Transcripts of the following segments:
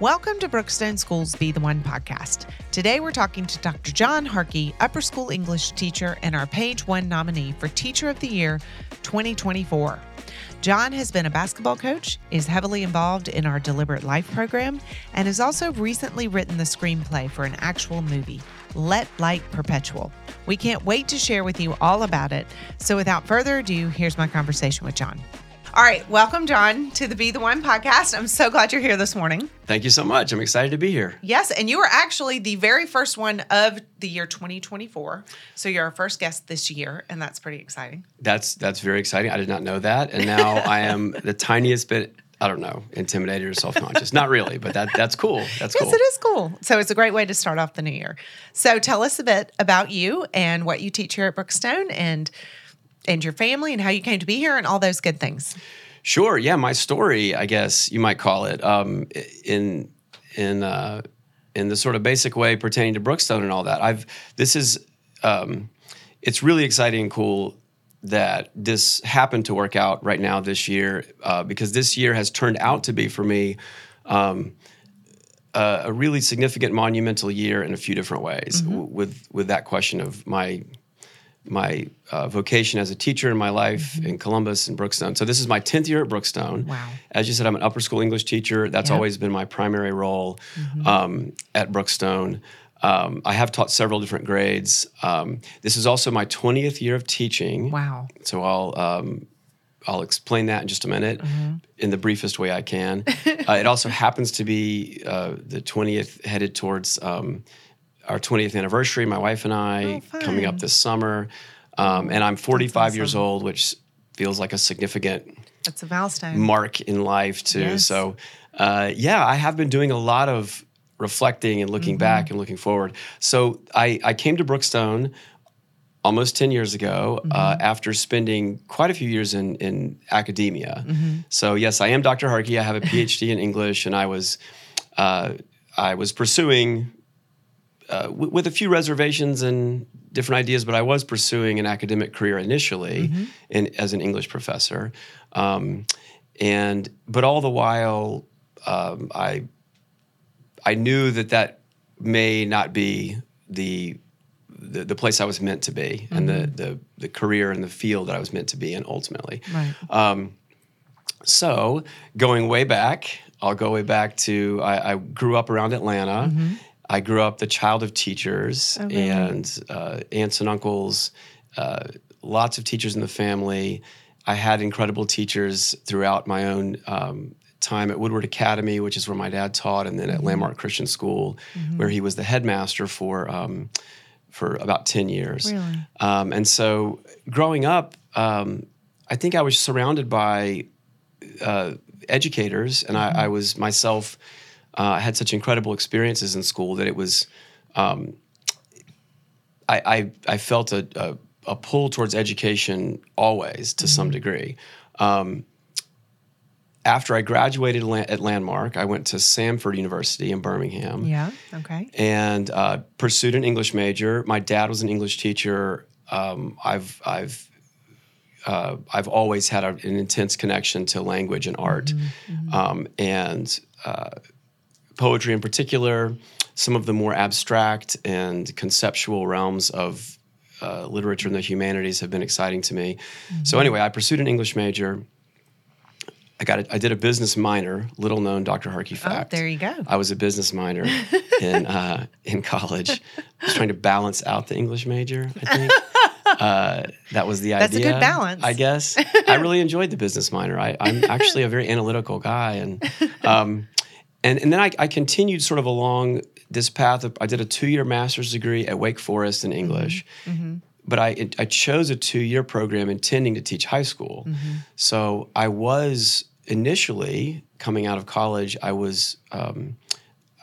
Welcome to Brookstone School's Be the One podcast. Today we're talking to Dr. John Harkey, upper school English teacher and our page one nominee for Teacher of the Year 2024. John has been a basketball coach, is heavily involved in our Deliberate Life program, and has also recently written the screenplay for an actual movie, Let Light Perpetual. We can't wait to share with you all about it. So without further ado, here's my conversation with John. All right, welcome, John, to the Be the One podcast. I'm so glad you're here this morning. Thank you so much. I'm excited to be here. Yes, and you were actually the very first one of the year 2024. So you're our first guest this year, and that's pretty exciting. That's that's very exciting. I did not know that, and now I am the tiniest bit. I don't know, intimidated or self conscious. not really, but that that's cool. That's yes, cool. it is cool. So it's a great way to start off the new year. So tell us a bit about you and what you teach here at Brookstone, and and your family, and how you came to be here, and all those good things. Sure. Yeah, my story, I guess you might call it, um, in in uh, in the sort of basic way pertaining to Brookstone and all that. I've this is um, it's really exciting and cool that this happened to work out right now this year uh, because this year has turned out to be for me. Um, a, a really significant monumental year in a few different ways w- with with that question of my my uh, vocation as a teacher in my life in Columbus and Brookstone. So this is my 10th year at Brookstone. Wow. As you said, I'm an upper school English teacher. That's Yep. always been my primary role um, at Brookstone. Um, I have taught several different grades. Um, this is also my 20th year of teaching. Wow. So I'll um, I'll explain that in just a minute in the briefest way I can. uh, it also happens to be uh, the 20th headed towards um, our 20th anniversary, my wife and I, Oh, coming up this summer. Um, and I'm 45 years old, which feels like a significant That's a milestone. mark in life too. Yes. So, uh, yeah, I have been doing a lot of reflecting and looking Mm-hmm. back and looking forward. So I, I came to Brookstone almost 10 years ago uh, Mm-hmm. after spending quite a few years in, in academia. Mm-hmm. So yes, I am Dr. Harkey. I have a PhD in English and I was, uh, I was pursuing uh, w- with a few reservations and different ideas, but I was pursuing an academic career initially in, as an English professor, um, and but all the while, um, I I knew that that may not be the the, the place I was meant to be, and the, the the career and the field that I was meant to be in ultimately. Right. Um, so going way back, I'll go way back to I, I grew up around Atlanta. I grew up the child of teachers Oh, really? and uh, aunts and uncles, uh, lots of teachers in the family. I had incredible teachers throughout my own um, time at Woodward Academy, which is where my dad taught, and then Mm-hmm. at Landmark Christian School, where he was the headmaster for um, for about ten years. Really? Um, and so, growing up, um, I think I was surrounded by uh, educators, and I, I was myself. Uh, I had such incredible experiences in school that it was. Um, I, I I felt a, a a pull towards education always to some degree. Um, after I graduated at Landmark, I went to Samford University in Birmingham Yeah. Okay. and uh, pursued an English major. My dad was an English teacher. Um, I've I've uh, I've always had a, an intense connection to language and art, Um, and uh, poetry in particular. Some of the more abstract and conceptual realms of uh, literature and the humanities have been exciting to me. So anyway, I pursued an English major. I got a, I did a business minor, little known Dr. Harkey Oh, fact. there you go. I was a business minor in uh, in college. I was trying to balance out the English major. I think uh, that was the idea. That's a good balance. I guess. I really enjoyed the business minor. I, I'm actually a very analytical guy, and um, and and then I, I continued sort of along this path. Of, I did a two year master's degree at Wake Forest in English. But I, I chose a two year program intending to teach high school. So I was initially coming out of college, I was um,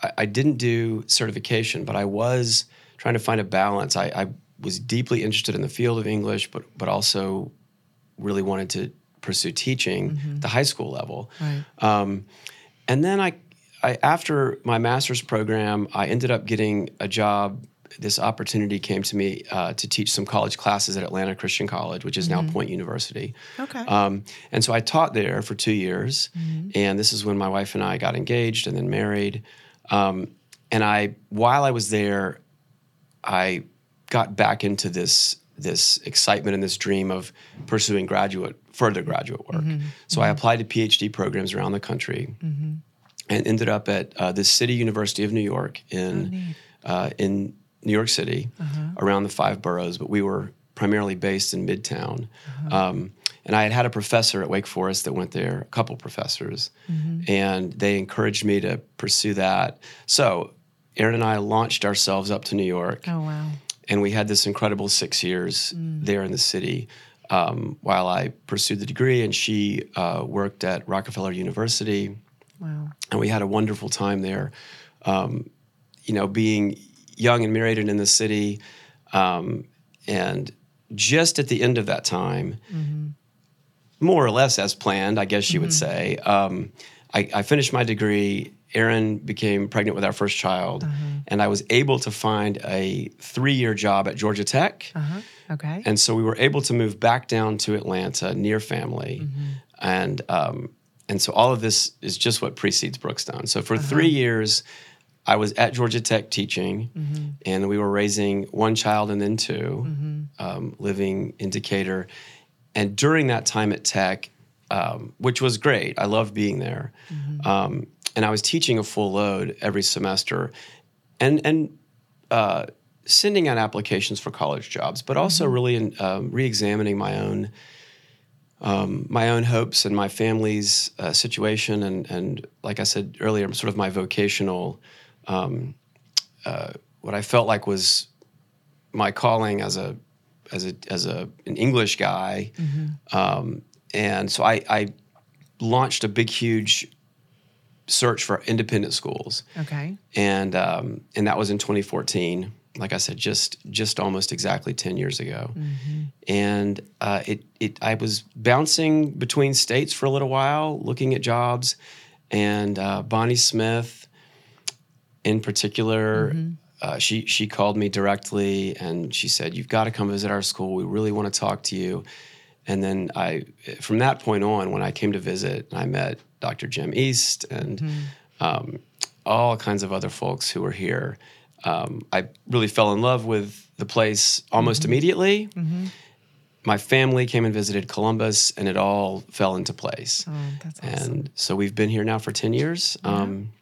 I, I didn't do certification, but I was trying to find a balance. I, I was deeply interested in the field of English, but but also really wanted to pursue teaching at the high school level. Right. Um, and then I, I, after my master's program, I ended up getting a job this opportunity came to me uh, to teach some college classes at Atlanta Christian College, which is now Point University. Okay. Um, and so I taught there for two years, and this is when my wife and I got engaged and then married. Um, and I, while I was there, I got back into this this excitement and this dream of pursuing graduate further graduate work. So I applied to PhD programs around the country, and ended up at uh, the City University of New York in uh, in New York City, around the five boroughs. But we were primarily based in Midtown. Um, and I had had a professor at Wake Forest that went there, a couple professors, and they encouraged me to pursue that. So Erin and I launched ourselves up to New York oh wow. and we had this incredible six years there in the city um, while I pursued the degree, and she uh, worked at Rockefeller University, Wow. and we had a wonderful time there. Um, you know, being young and married and in the city, um, and just at the end of that time, more or less as planned, I guess you would say. Um, I, I finished my degree. Erin became pregnant with our first child, and I was able to find a three-year job at Georgia Tech. Uh-huh. Okay. And so we were able to move back down to Atlanta near family. And um, and so all of this is just what precedes Brookstone. So for three years, I was at Georgia Tech teaching, and we were raising one child and then 2 um, living in Decatur. And during that time at Tech, um, which was great, I loved being there. Um, and I was teaching a full load every semester, and and uh, sending out applications for college jobs, but also really in, um, re-examining my own um, my own hopes and my family's uh, situation, and and like I said earlier, sort of my vocational, um, uh, what I felt like was my calling as a as a as a an English guy, um, and so I, I launched a big huge search for independent schools okay. and um, and that was in 2014. Like I said, just just almost exactly 10 years ago, and uh, it it I was bouncing between states for a little while, looking at jobs, and uh, Bonnie Smith, in particular. Uh, she she called me directly and she said, "You've got to come visit our school. We really want to talk to you." And then I, from that point on, when I came to visit, I met Dr. Jim East and um, all kinds of other folks who were here. Um, I really fell in love with the place almost immediately. My family came and visited Columbus, and it all fell into place. Oh, that's awesome. And so we've been here now for 10 years, um,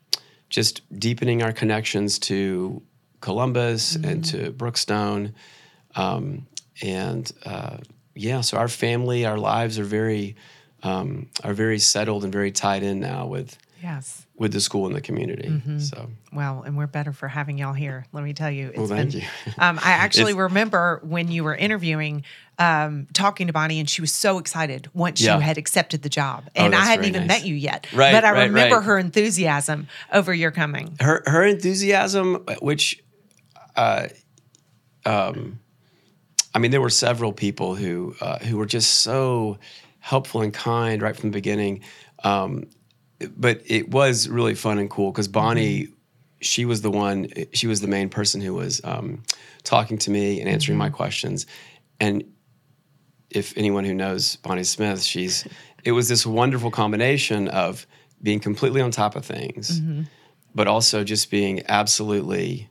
just deepening our connections to Columbus and to Brookstone. Um, and uh, yeah, so our family, our lives are very, um, are very settled and very tied in now with, yes. With the school and the community. Mm-hmm. So, Well, and we're better for having y'all here. Let me tell you. It's well, thank been, you. Um, I actually It's- remember when you were interviewing, um, talking to Bonnie, and she was so excited once Yeah. you had accepted the job. Oh, And I hadn't even nice. met you yet. Right, But I right, remember right. her enthusiasm over your coming. her her enthusiasm, which, uh, um, I mean, there were several people who uh, who were just so helpful and kind right from the beginning. Um, but it was really fun and cool because Bonnie, mm-hmm. she was the one, she was the main person who was um, talking to me and answering my mm-hmm. questions, and if anyone who knows Bonnie Smith, she's it was this wonderful combination of being completely on top of things, mm-hmm. but also just being absolutely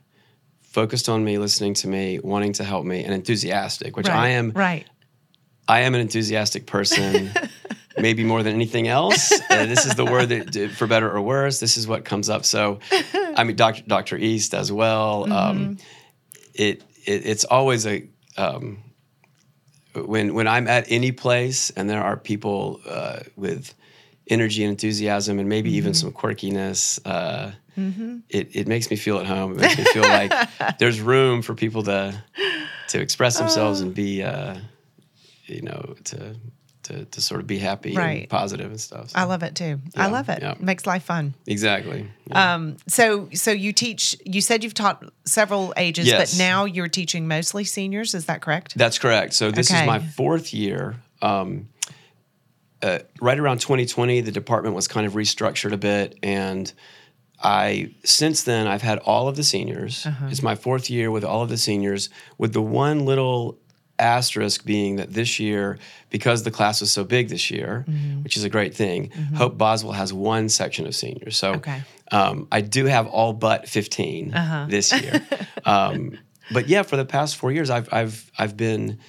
focused on me, listening to me, wanting to help me, and enthusiastic, which I am. Right. I am an enthusiastic person, maybe more than anything else. Uh, this is the word that, for better or worse, this is what comes up. So, I mean, Dr. Dr. East as well. Um, it, it it's always a um, when when I'm at any place and there are people uh, with energy and enthusiasm and maybe even some quirkiness. Uh, it, it makes me feel at home. It makes me feel like there's room for people to to express themselves and be uh, you know to to to sort of be happy Right. and positive and stuff. So, I love it too. I love it. yeah. Makes life fun. exactly. Yeah. Um, so, so you teach. You said you've taught several ages, Yes. but now you're teaching mostly seniors. Is that correct? That's correct. So this Okay. is my fourth year. Um, uh, right around 2020, the department was kind of restructured a bit, and I since then I've had all of the seniors. Uh-huh. It's my fourth year with all of the seniors, with the one little asterisk being that this year, because the class was so big this year, Mm-hmm. which is a great thing, Hope Boswell has one section of seniors. So Okay. um, I do have all but 15 Uh-huh. this year. um, but yeah, for the past four years, I've I've I've been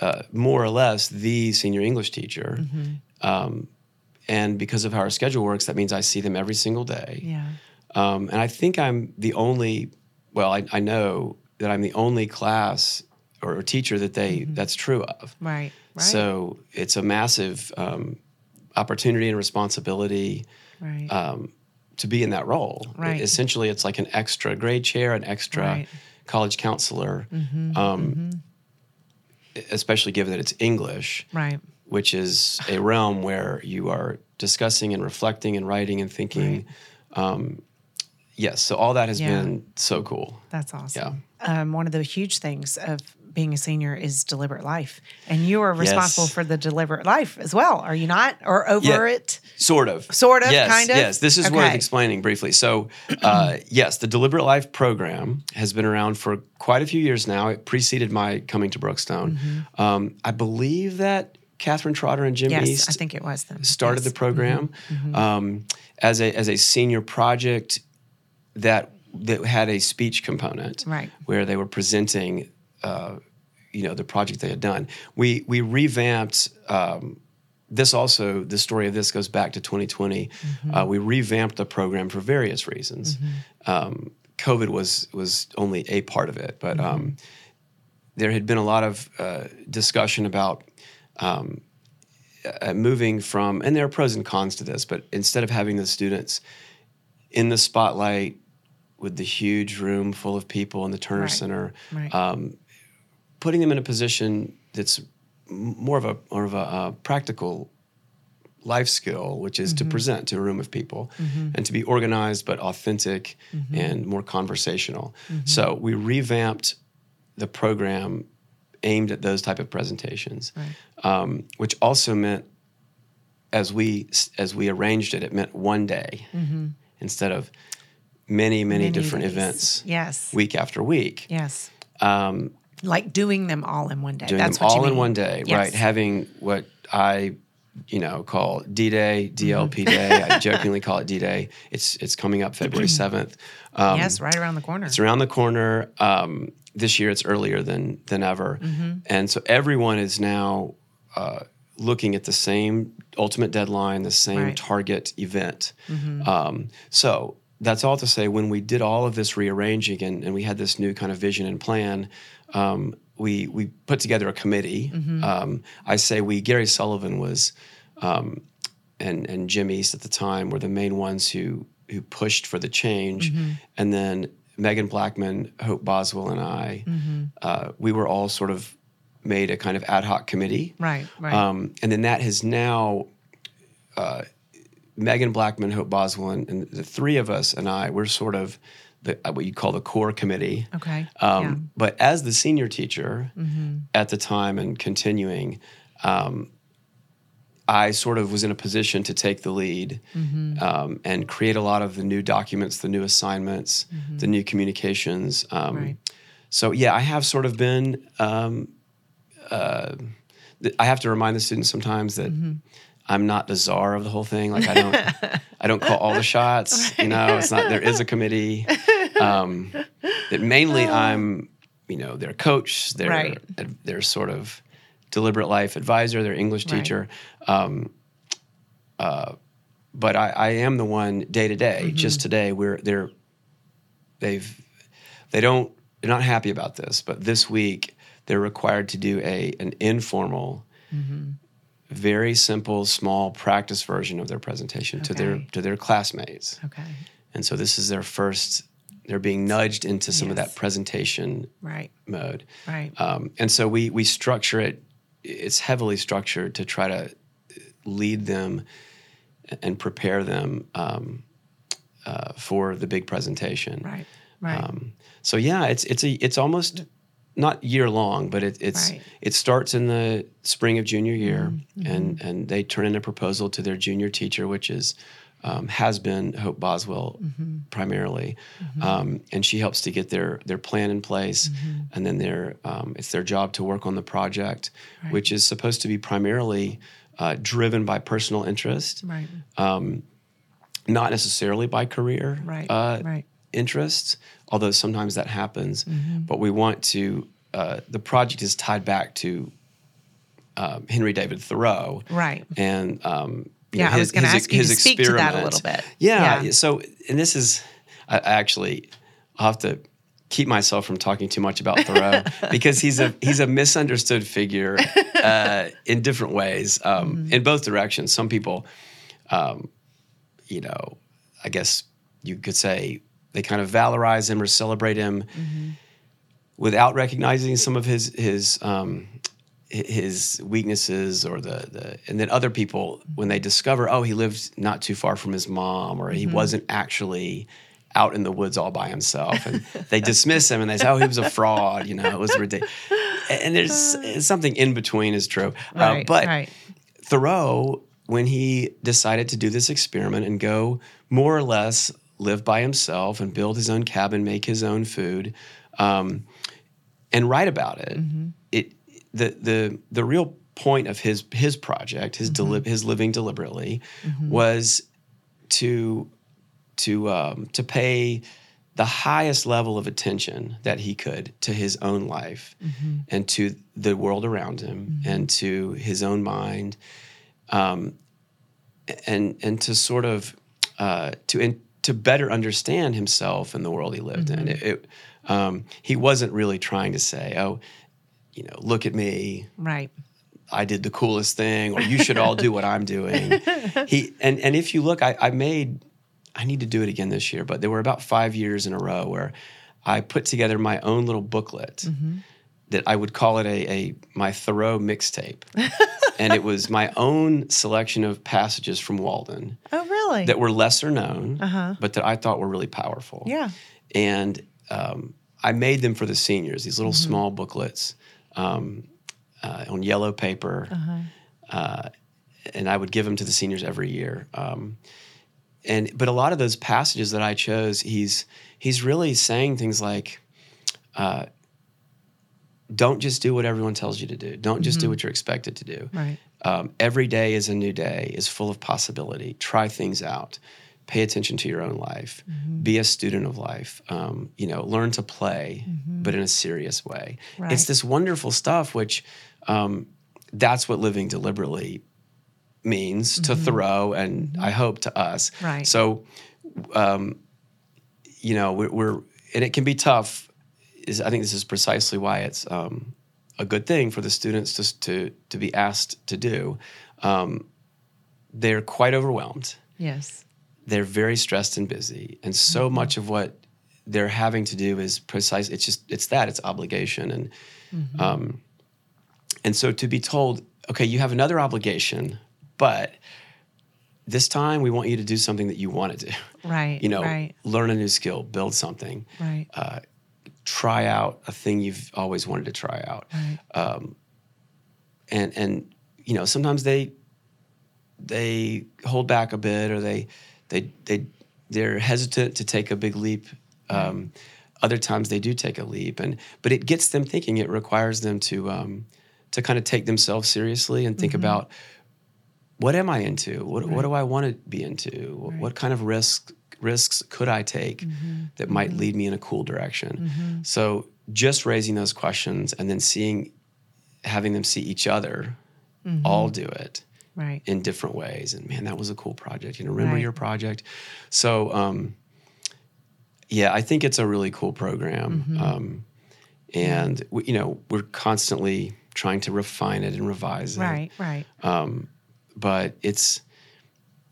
uh, more or less the senior English teacher. Mm-hmm. Um, and because of how our schedule works, that means I see them every single day. Yeah. Um, and I think I'm the only, well, I, I know that I'm the only class or, teacher that they that's true of. Right. Mm-hmm. Right. So it's a massive um, opportunity and responsibility right. um, to be in that role. Right. Essentially, it's like an extra grade chair, an extra Right. college counselor, Mm-hmm. um, especially given that it's English right. which is a realm where you are discussing and reflecting and writing and thinking. Um, yes, so all that has Yeah. been so cool. That's awesome. Yeah. Um, one of the huge things of being a senior is deliberate life, and you are responsible Yes. for the deliberate life as well. Are you not? Or over Yeah. it? Sort of. Sort of, Yes, kind of? Yes, this is worth explaining briefly. So, uh, yes, the Deliberate Life program has been around for quite a few years now. It preceded my coming to Brookstone. Mm-hmm. Um, I believe that Catherine Trotter and Jim Yes, East I think it was them. started Yes. the program um, as a as a senior project that that had a speech component, Right. Where they were presenting, uh, you know, the project they had done. We we revamped. Um, this also the story of this goes back to 2020. Uh, we revamped the program for various reasons. Um, COVID was was only a part of it, but um, there had been a lot of uh, discussion about um, uh, moving from, and there are pros and cons to this, but instead of having the students in the spotlight with the huge room full of people in the Turner Right. Center, Right. um, putting them in a position that's more of a more of a uh, practical life skill, which is to present to a room of people and to be organized but authentic and more conversational. So we revamped the program aimed at those type of presentations, um, which also meant as we as we arranged it, it meant one day instead of many, many, Many different days. events Yes. week after week. Yes. Um, Like doing them all in one day. doing That's them what you all in one day, Yes. right? Having what I, you know, call D Day, DLP Mm-hmm. Day. I jokingly call it D Day. It's it's coming up February seventh. Um, yes, right around the corner. It's around the corner. Um, this year, it's earlier than than ever, Mm-hmm. and so everyone is now uh, looking at the same ultimate deadline, the same Right. target event. Mm-hmm. Um, so that's all to say, when we did all of this rearranging and, and we had this new kind of vision and plan, um, we we put together a committee. Mm-hmm. Um, I say we. Gary Sullivan was, um, and and Jim East at the time were the main ones who who pushed for the change, Mm-hmm. and then Megan Blackman, Hope Boswell, and I, Mm-hmm. uh, we were all sort of made a kind of ad hoc committee. Right, right. Um, and then that has now, uh, Megan Blackman, Hope Boswell, and, and the three of us and I, we're sort of the, uh, what you call the core committee. okay. Um, yeah. But as the senior teacher Mm-hmm. at the time and continuing, um, I sort of was in a position to take the lead Mm-hmm. um, and create a lot of the new documents, the new assignments, the new communications. Um, Mm-hmm. Right. So yeah, I have sort of been. Um, uh, th- I have to remind the students sometimes that Mm-hmm. I'm not the czar of the whole thing. Like I don't, I don't call all the shots. You know, it's not. There is a committee. Um, that mainly I'm, you know, their coach, their Right. their sort of deliberate life advisor, their English Right. teacher. Um, uh, but I, I am the one day to day. Mm-hmm. Just today, we're they're they've they don't they're not happy about this, but this week they're required to do a an informal, Mm-hmm. very simple, small practice version of their presentation to their to their classmates. okay. And so this is their first. They're being nudged into some of that presentation Right. mode. Right. Um, and so we we structure it. It's heavily structured to try to lead them and prepare them um, uh, for the big presentation. right. Right. Um, so yeah, it's it's a it's almost not year long, but it, it's Right. it starts in the spring of junior year, Mm-hmm. and and they turn in a proposal to their junior teacher, which is um, has been Hope Boswell primarily, um, and she helps to get their their plan in place, and then their um, it's their job to work on the project, which is supposed to be primarily uh, driven by personal interest, Right. not necessarily by career Right. uh, right. interests, although sometimes that happens. Mm-hmm. But we want to. Uh, the project is tied back to um, Henry David Thoreau, Right. and um, Yeah, know, I was gonna ask you to speak to that a little bit. Yeah, Yeah. So, and this is, I, actually, I'll have to keep myself from talking too much about Thoreau because he's a he's a misunderstood figure uh, in different ways, um, Mm-hmm. in both directions. Some people, um, you know, I guess you could say they kind of valorize him or celebrate him Mm-hmm. without recognizing some of his his um, his weaknesses or the the and then other people when they discover oh he lived not too far from his mom or he wasn't actually out in the woods all by himself and they dismiss him and they say oh he was a fraud you know it was ridiculous and there's something in between is true. Uh, but right. Thoreau, when he decided to do this experiment and go more or less live by himself and build his own cabin, make his own food, um, and write about it, it the the the real point of his his project, his deli- his living deliberately, was to to um, to pay the highest level of attention that he could to his own life and to the world around him and to his own mind um, and and to sort of uh, to in, to better understand himself and the world he lived in. It, it, um, he wasn't really trying to say oh you know look at me Right. I did the coolest thing, or you should all do what I'm doing. He and and if you look, I, I made I need to do it again this year, but there were about five years in a row where I put together my own little booklet that I would call it a, a my Thoreau mixtape. and it was my own selection of passages from Walden Oh, really? that were lesser known, Uh-huh. but that I thought were really powerful yeah. and um, I made them for the seniors. These little Mm-hmm. small booklets um, uh, on yellow paper, Uh-huh. uh, and I would give them to the seniors every year. Um, and but a lot of those passages that I chose, he's he's really saying things like, uh, "Don't just do what everyone tells you to do. Don't just do what you're expected to do. Mm-hmm. Right. Um, every day is a new day, is full of possibility. Try things out. Pay attention to your own life. Mm-hmm. Be a student of life. Um, you know, learn to play, but in a serious way. Right. It's this wonderful stuff, which um, that's what living deliberately means to Thoreau, and I hope to us. Mm-hmm. Right. So, um, you know, we're, we're and it can be tough. Is I think this is precisely why it's um, a good thing for the students to to to be asked to do. Um, they're quite overwhelmed. Yes. They're very stressed and busy, and so mm-hmm. much of what they're having to do is precise. It's just it's that it's obligation, and mm-hmm. um, and so to be told, okay, you have another obligation, but this time we want you to do something that you want to do. Right. You know, Right. learn a new skill, build something, Right. Uh, try out a thing you've always wanted to try out. right. Um, and and you know sometimes they they hold back a bit or they they they they're hesitant to take a big leap. Um, other times they do take a leap and but it gets them thinking. It requires them to um, to kind of take themselves seriously and think Mm-hmm. about what am i into? What, what do i want to be into? What- what kind of risk risks could i take Mm-hmm. that might lead me in a cool direction? So just raising those questions and then seeing having them see each other Mm-hmm. all do it Right. in different ways. And man, that was a cool project. You know, remember Right. your project? So, um, yeah, I think it's a really cool program. Mm-hmm. Um, and, we, you know, we're constantly trying to refine it and revise it. Right. Right. But it's,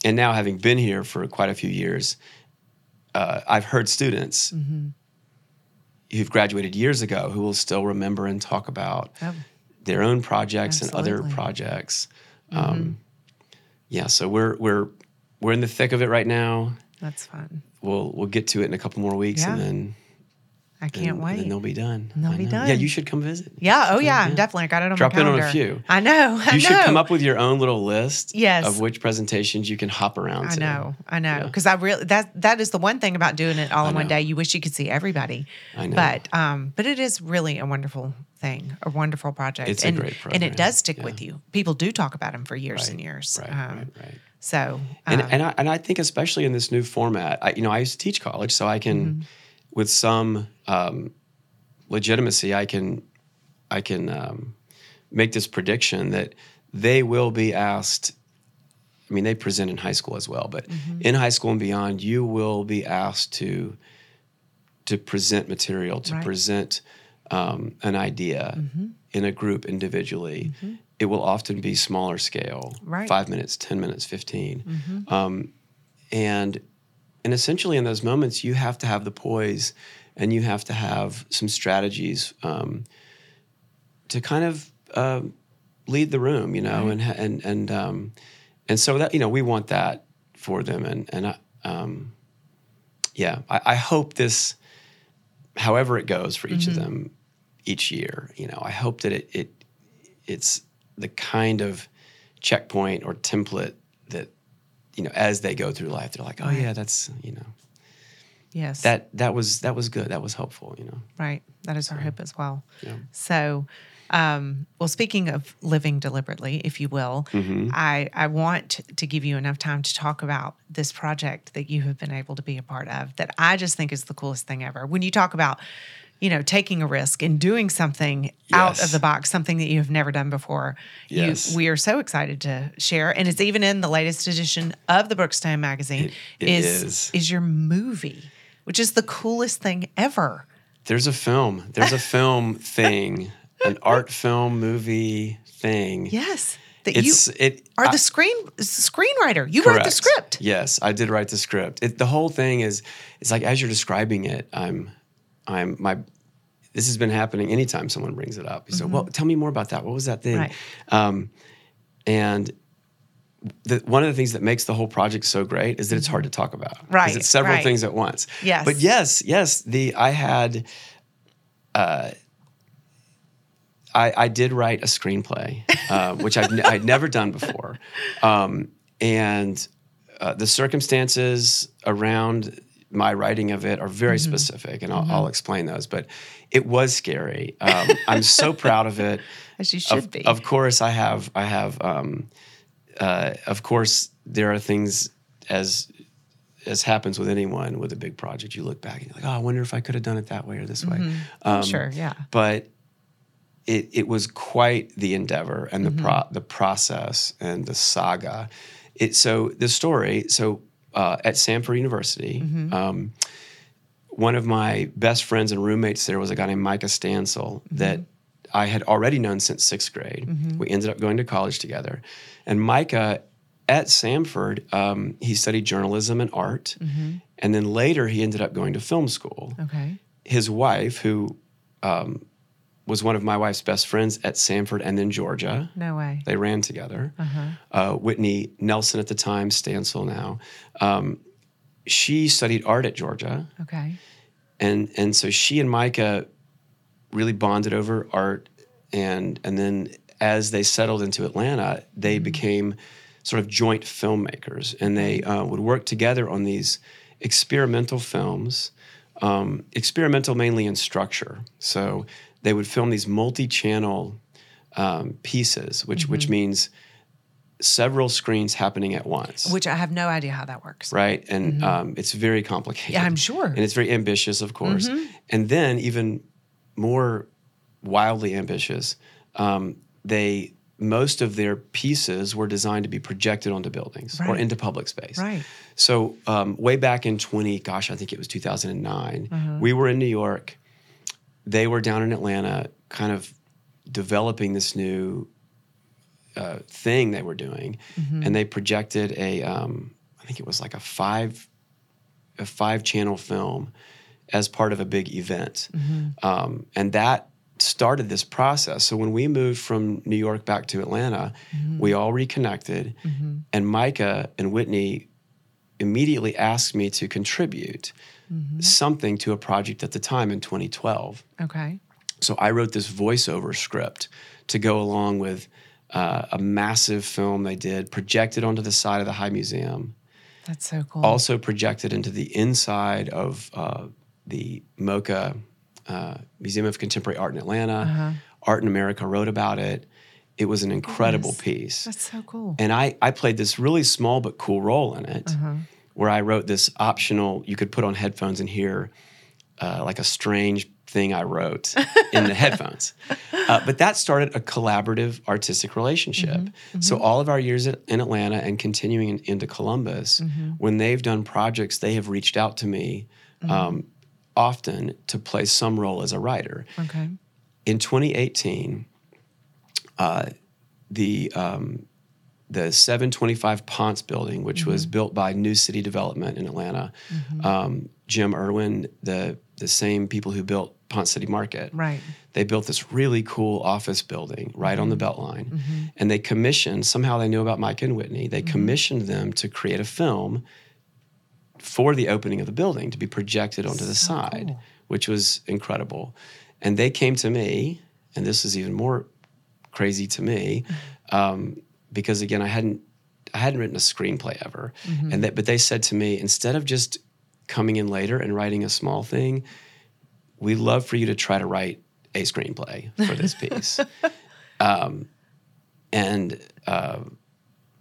and now having been here for quite a few years, uh, I've heard students Mm-hmm. who've graduated years ago who will still remember and talk about Oh, their own projects and other projects. Um, yeah, so we're we're we're in the thick of it right now. that's fun. We'll we'll get to it in a couple more weeks, and then I can't and, wait. And they'll be done. And they'll I be know. done. Yeah, you should come visit. yeah. Oh, yeah. Yeah. Definitely. I got it on Drop my in on a few. I know. I You should come up with your own little list Yes. of which presentations you can hop around I to. know, I know, Yeah. because I really that that is the one thing about doing it all I in one day. You wish you could see everybody, I know. but um, but it is really a wonderful thing, a wonderful project. It's a and, great and it does stick yeah. with you. People do talk about them for years Right, and years. Right, um, right, right. So, And, um, and, I, and I think especially in this new format, I, you know, I used to teach college, so I can, Mm-hmm. with some um, legitimacy, I can, I can um, make this prediction that they will be asked. I mean, they present in high school as well, but Mm-hmm. in high school and beyond, you will be asked to to present material, to Right. present um, an idea Mm-hmm. in a group individually. It will often be smaller scale, Right. five minutes, ten minutes, 15 Um, and and essentially in those moments, you have to have the poise, and you have to have some strategies um, to kind of um lead the room, you know, and and and um, and so that you know we want that for them, and and I, um, yeah, I, I hope this, however it goes for each of them, each year, you know, I hope that it it it's the kind of checkpoint or template that you know as they go through life, they're like, oh yeah, that's you know yes, that that was that was good, that was helpful, you know. right. That is our hope as well. Yeah. So, um, well, speaking of living deliberately, if you will, Mm-hmm. I, I want to give you enough time to talk about this project that you have been able to be a part of that I just think is the coolest thing ever. When you talk about, you know, taking a risk and doing something out of the box, something that you have never done before, Yes. you, we are so excited to share. And it's even in the latest edition of the Brookstone magazine It- it is, is. is your movie, which is the coolest thing ever. There's a film. There's a film thing, an art film movie thing. Yes. That you it are the screen screenwriter. You wrote the script. Yes, I did write the script. It, the whole thing is, it's like as you're describing it, I'm, I'm my. This has been happening anytime someone brings it up. So, well, tell me more about that. What was that thing? Right. Um, and the, one of the things that makes the whole project so great is that it's hard to talk about. Right, Because It's several right. things at once. Yes. But yes, yes, the I had. Uh, I, I did write a screenplay, uh, which I'd, n- I'd never done before. Um, and uh, the circumstances around my writing of it are very Mm-hmm. specific, and I'll, I'll explain those. But it was scary. Um, I'm so proud of it. As you should Of, be. of course, I have. I have. Um, uh, of course, there are things as as happens with anyone with a big project. You look back and you're like, oh, I wonder if I could have done it that way or this way. Um, sure, yeah. But it it was quite the endeavor and the Mm-hmm. pro the process and the saga. It so the story. So uh, at Samford University. Mm-hmm. One of my best friends and roommates there was a guy named Micah Stansel Mm-hmm. that I had already known since sixth grade. We ended up going to college together. And Micah at Samford, um, he studied journalism and art. Mm-hmm. And then later he ended up going to film school. okay. His wife, who um, was one of my wife's best friends at Samford and then Georgia, No way. they ran together. Uh-huh. Uh, Whitney Nelson at the time, Stansel now. Um, she studied art at Georgia. Okay. and and so she and Micah really bonded over art, and and then as they settled into Atlanta, they became sort of joint filmmakers, and they uh, would work together on these experimental films, um, experimental mainly in structure. So they would film these multi-channel um, pieces, which which means several screens happening at once Which I have no idea how that works. right? And um, it's very complicated. Yeah, I'm sure. And it's very ambitious, of course. And then even more wildly ambitious, um, they most of their pieces were designed to be projected onto buildings or into public space. Right. So um, way back in 20, gosh, I think it was 2009, Uh-huh. we were in New York. They were down in Atlanta, kind of developing this new uh, thing they were doing, Mm-hmm. and they projected a, um, I think it was like a five, a five channel film as part of a big event, Mm-hmm. um, and that started this process. So when we moved from New York back to Atlanta, Mm-hmm. we all reconnected, and Micah and Whitney immediately asked me to contribute something to a project at the time in 2012. Okay. So I wrote this voiceover script to go along with uh, a massive film they did, projected onto the side of the High Museum, That's so cool. also projected into the inside of uh, the MoCA uh, Museum of Contemporary Art in Atlanta. Uh-huh. Art in America wrote about it. It was an incredible Goodness. piece. That's so cool. And I, I played this really small but cool role in it, Uh-huh. where I wrote this optional, you could put on headphones and hear uh, like a strange thing I wrote in the headphones. Uh, but that started a collaborative artistic relationship. So all of our years at, in Atlanta and continuing in, into Columbus, when they've done projects, they have reached out to me um, often to play some role as a writer Okay. in 2018, uh, the um, the 725 Ponce building, which was built by New City Development in Atlanta, um, Jim Irwin, the the same people who built Ponce City Market, Right. they built this really cool office building right on the mm-hmm. Beltline, mm-hmm. and they commissioned. Somehow they knew about Mike and Whitney. They mm-hmm. commissioned them to create a film for the opening of the building to be projected onto the side, cool. which was incredible. And they came to me, and this is even more crazy to me, um, because again, I hadn't I hadn't written a screenplay ever, and that but they said to me instead of just coming in later and writing a small thing, we'd love for you to try to write a screenplay for this piece. um, and uh,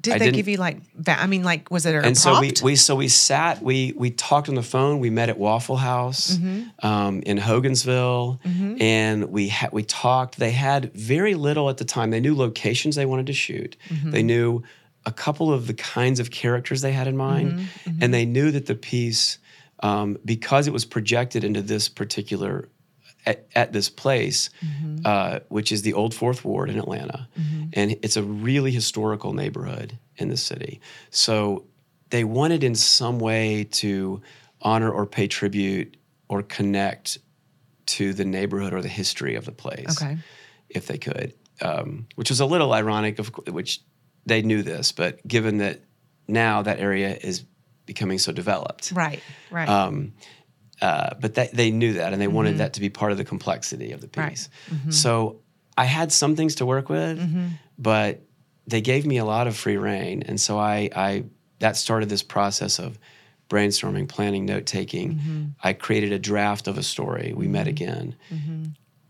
Did I they give you like that? I mean, like, was it a and so we, we so we sat we we talked on the phone we met at waffle house Mm-hmm. um, in hogansville and we ha- we talked they had very little at the time they knew locations they wanted to shoot Mm-hmm. they knew a couple of the kinds of characters they had in mind Mm-hmm. and they knew that the piece um, because it was projected into this particular at, at this place, Mm-hmm. uh, which is the Old Fourth Ward in Atlanta, and it's a really historical neighborhood in the city. So they wanted in some way to honor or pay tribute or connect to the neighborhood or the history of the place, Okay. if they could, um, which was a little ironic, of which they knew this, but given that now that area is becoming so developed, Right. Right. um, uh, but that, they knew that and they wanted mm-hmm. that to be part of the complexity of the Right. piece. Mm-hmm. So I had some things to work with, mm-hmm. but they gave me a lot of free reign. And so I, I that started this process of brainstorming, planning, note taking. I created a draft of a story. We met again.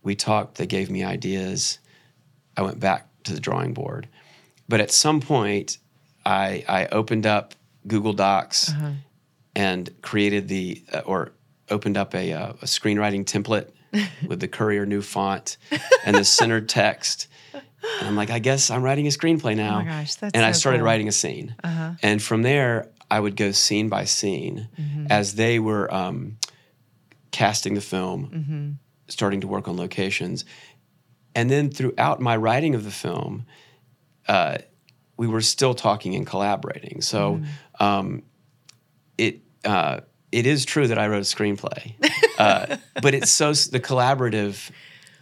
We talked, they gave me ideas. I went back to the drawing board. But at some point, I, I opened up Google Docs and created the uh, or opened up a, uh, a screenwriting template with the Courier new font and the centered text. And I'm like, I guess I'm writing a screenplay now. Oh my gosh, that's and I started cool. writing a scene. Uh-huh. And from there, I would go scene by scene Mm-hmm. as they were um, casting the film, Mm-hmm. starting to work on locations. And then throughout my writing of the film, uh, we were still talking and collaborating. So Mm-hmm. Um, it uh, it is true that I wrote a screenplay, uh, but it's so the collaborative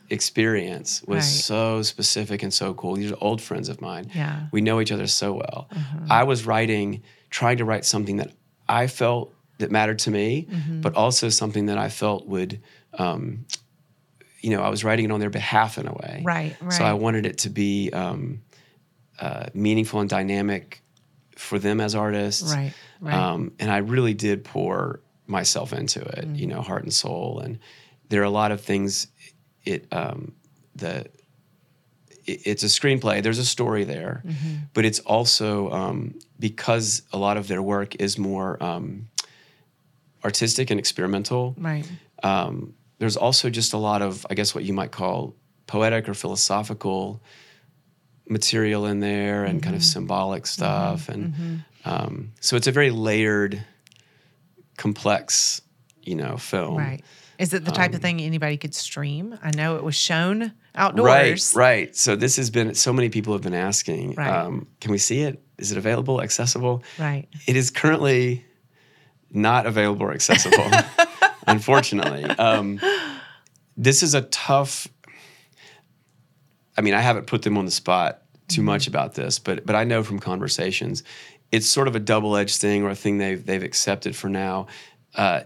experience was Right. so specific and so cool. These are old friends of mine. Yeah. We know each other so well. I was writing, trying to write something that I felt that mattered to me, Mm-hmm. but also something that I felt would. Um, you know, I was writing it on their behalf in a way. Right, So I wanted it to be um, uh, meaningful and dynamic for them as artists. Right, right. Um, and I really did pour myself into it, you know, heart and soul. And there are a lot of things. It um, the it, it's a screenplay. There's a story there, but it's also um, because a lot of their work is more um, artistic and experimental right. um, there's also just a lot of, I guess, what you might call poetic or philosophical material in there and kind of symbolic stuff. And um, so it's a very layered, complex, you know, film. Right. Is it the type of thing anybody could stream? I know it was shown Right, outdoors. right. So this has been, so many people have been asking, Right. um, can we see it? Is it available, accessible? Right. It is currently not available or accessible, unfortunately. Um, this is a tough. I mean, I haven't put them on the spot too much about this, but but I know from conversations, it's sort of a double-edged thing or a thing they've they've accepted for now. Uh,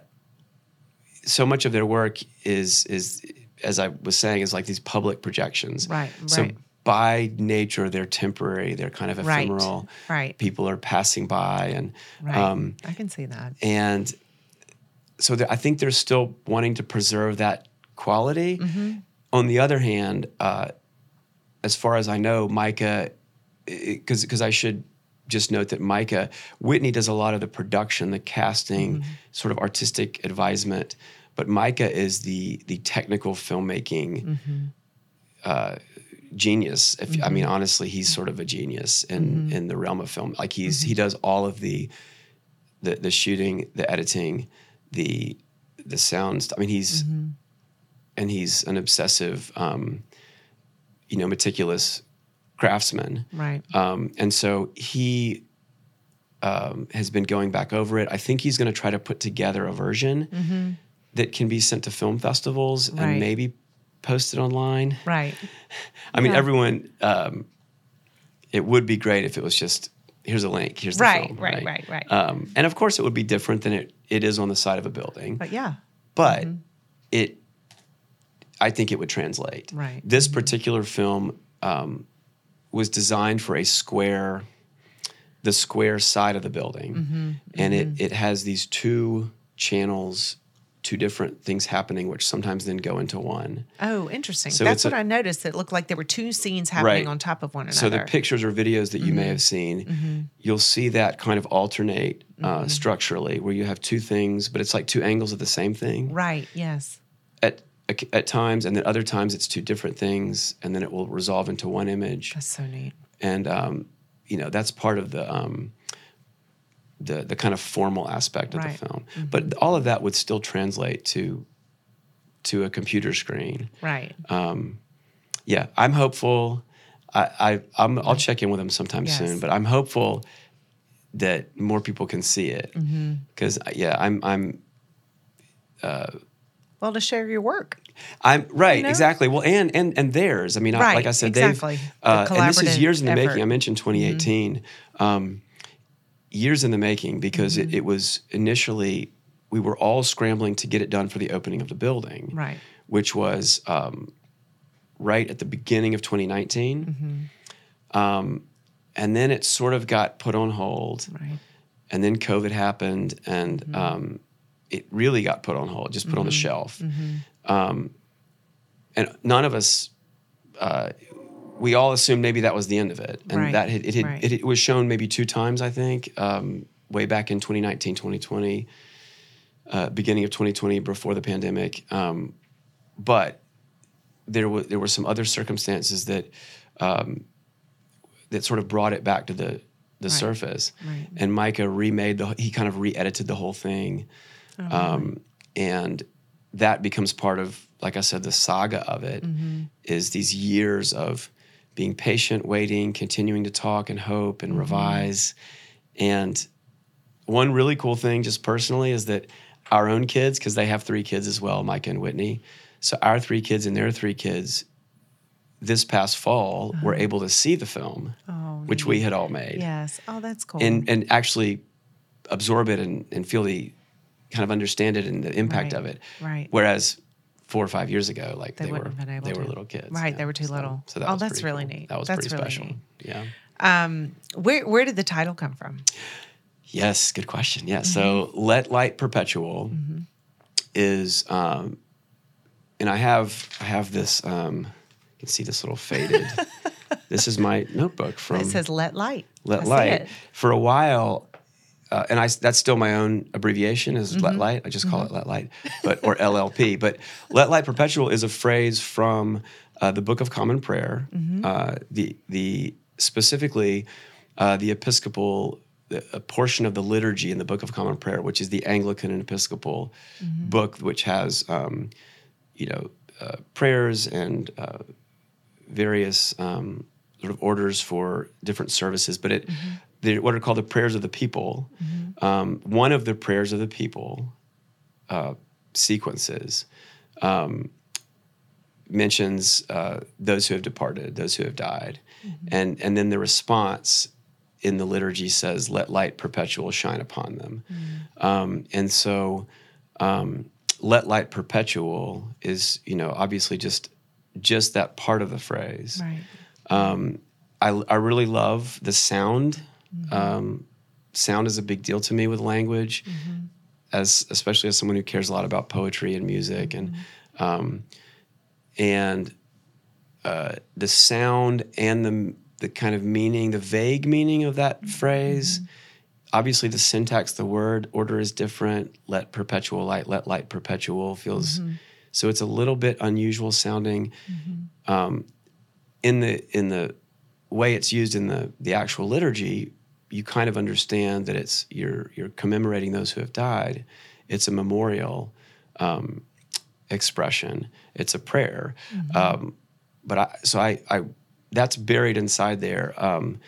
so much of their work is is as I was saying is like these public projections. Right, So right. by nature, they're temporary. They're kind of Right, ephemeral. right. People are passing by, and Right. um, I can see that. and so there, I think they're still wanting to preserve that quality. Mm-hmm. On the other hand, uh, as far as I know, Micah, because because I should just note that Micah Whitney does a lot of the production, the casting, Mm-hmm. sort of artistic advisement, but Micah is the the technical filmmaking. Mm-hmm. Uh, genius if i mean honestly he's sort of a genius in Mm-hmm. in the realm of film like he's he does all of the the the shooting, the editing, the the sounds. I mean, he's Mm-hmm. and he's an obsessive, um, you know, meticulous craftsman. Right. Um, and so he um, has been going back over it. I think he's going to try to put together a version that can be sent to film festivals Mm-hmm. Right. and maybe posted online. Right. I mean, Yeah. everyone. Um, it would be great if it was just here's a link, here's the Right, film, right, right, right. Um, and of course, it would be different than it it is on the side of a building, But yeah. but it. I think it would translate. Right. This particular film um, was designed for a square, the square side of the building, Mm-hmm. and it it has these two channels, two different things happening, which sometimes then go into one. Oh, interesting. So That's what I I noticed. It looked like there were two scenes happening Right. on top of one another. So the pictures or videos that you Mm-hmm. may have seen, you'll see that kind of alternate uh, Mm-hmm. structurally, where you have two things, but it's like two angles of the same thing Right. Yes. at at times, and then other times it's two different things, and then it will resolve into one image. That's so neat. And um, you know that's part of the um, the the kind of formal aspect of Right. the film. But all of that would still translate to to a computer screen. Right. yeah, I'm hopeful. I, I I'm, I'll check in with them sometime Yes. soon, but I'm hopeful that more people can see it Mm-hmm. because yeah, I'm I'm well, to share your work. I'm right know? exactly. Well, and and and theirs. I mean, I, like I said, exactly. they've The uh, and this is years in the effort. making. I mentioned 2018. Um, years in the making because Mm-hmm. it, it was initially we were all scrambling to get it done for the opening of the building, Right. which was um, right at the beginning of 2019. Mm-hmm. Um, and then it sort of got put on hold, Right. and then COVID happened, and Mm-hmm. um, it really got put on hold, just put on the shelf. Mm-hmm. Um, and none of us, uh, we all assumed maybe that was the end of it, and Right, that had, it, had, right. it, it was shown maybe two times, I think, um, way back in 2019, 2020, uh, beginning of 2020, before the pandemic. Um, but there were there were some other circumstances that um, that sort of brought it back to the the surface. Right. And Micah remade the he kind of re-edited the whole thing, Oh, um, and that becomes part of like I said the saga of it is Mm-hmm. these years of being patient, waiting, continuing to talk and hope Mm-hmm. and revise, and one really cool thing just personally is that our own kids because they have three kids as well micah and whitney so our three kids and their three kids this past fall were able to see the film Uh-huh. Oh, which we had all made Yes. Oh, that's cool. and and actually absorb it and, and feel the kind of understand it and the impact Right, of it right. Whereas four or five years ago like They they, were have been able they were to. little kids Right, they were too so, little. so that Oh, that's really cool. neat. that was That's pretty really special neat. yeah um, where where did the title come from? Yes, good question. Yeah. Mm-hmm. So let light perpetual is, um, and I have I have this. Um, you can see this little faded. this is my notebook from it says "Let Light." Let I Light. For a while, uh, and I that's still my own abbreviation is Mm-hmm. Let Light. I just call it Let Light, but or LLP. But Let Light Perpetual is a phrase from uh, the Book of Common Prayer. Mm-hmm. Uh, the the specifically uh, the Episcopal. A portion of the liturgy in the Book of Common Prayer, which is the Anglican and Episcopal Mm-hmm. book, which has, um, you know, uh, prayers and uh, various um, sort of orders for different services, but it the, what are called the prayers of the people. Um, one of the prayers of the people uh, sequences um, mentions uh, those who have departed, those who have died, and and then the response in the liturgy says, "Let light perpetual shine upon them," um, and so um, "Let light perpetual" is you know obviously just just that part of the phrase. Right. Um, I, I really love the sound. Um, sound is a big deal to me with language, as especially as someone who cares a lot about poetry and music, and um, and uh, the sound and the the kind of meaning, the vague meaning of that phrase. Obviously, the syntax, the word order is different. Let perpetual light, let light perpetual feels so. It's a little bit unusual sounding um, in the in the way it's used in the the actual liturgy, you kind of understand that it's you're you're commemorating those who have died. It's a memorial um, expression. It's a prayer. Um, but I so I I that's buried inside there. Um,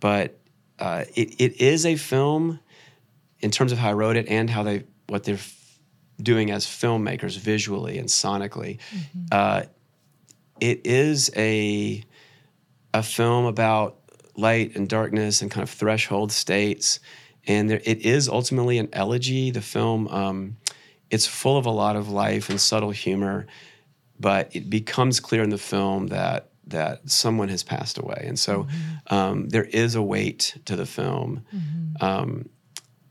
but uh, it it is a film in terms of how I wrote it and how they what they're f- doing as filmmakers visually and sonically. Uh, it is a a film about light and darkness and kind of threshold states. And there, it is ultimately an elegy. The film, um, it's full of a lot of life and subtle humor, but it becomes clear in the film that that someone has passed away, and so um, there is a weight to the film. Um,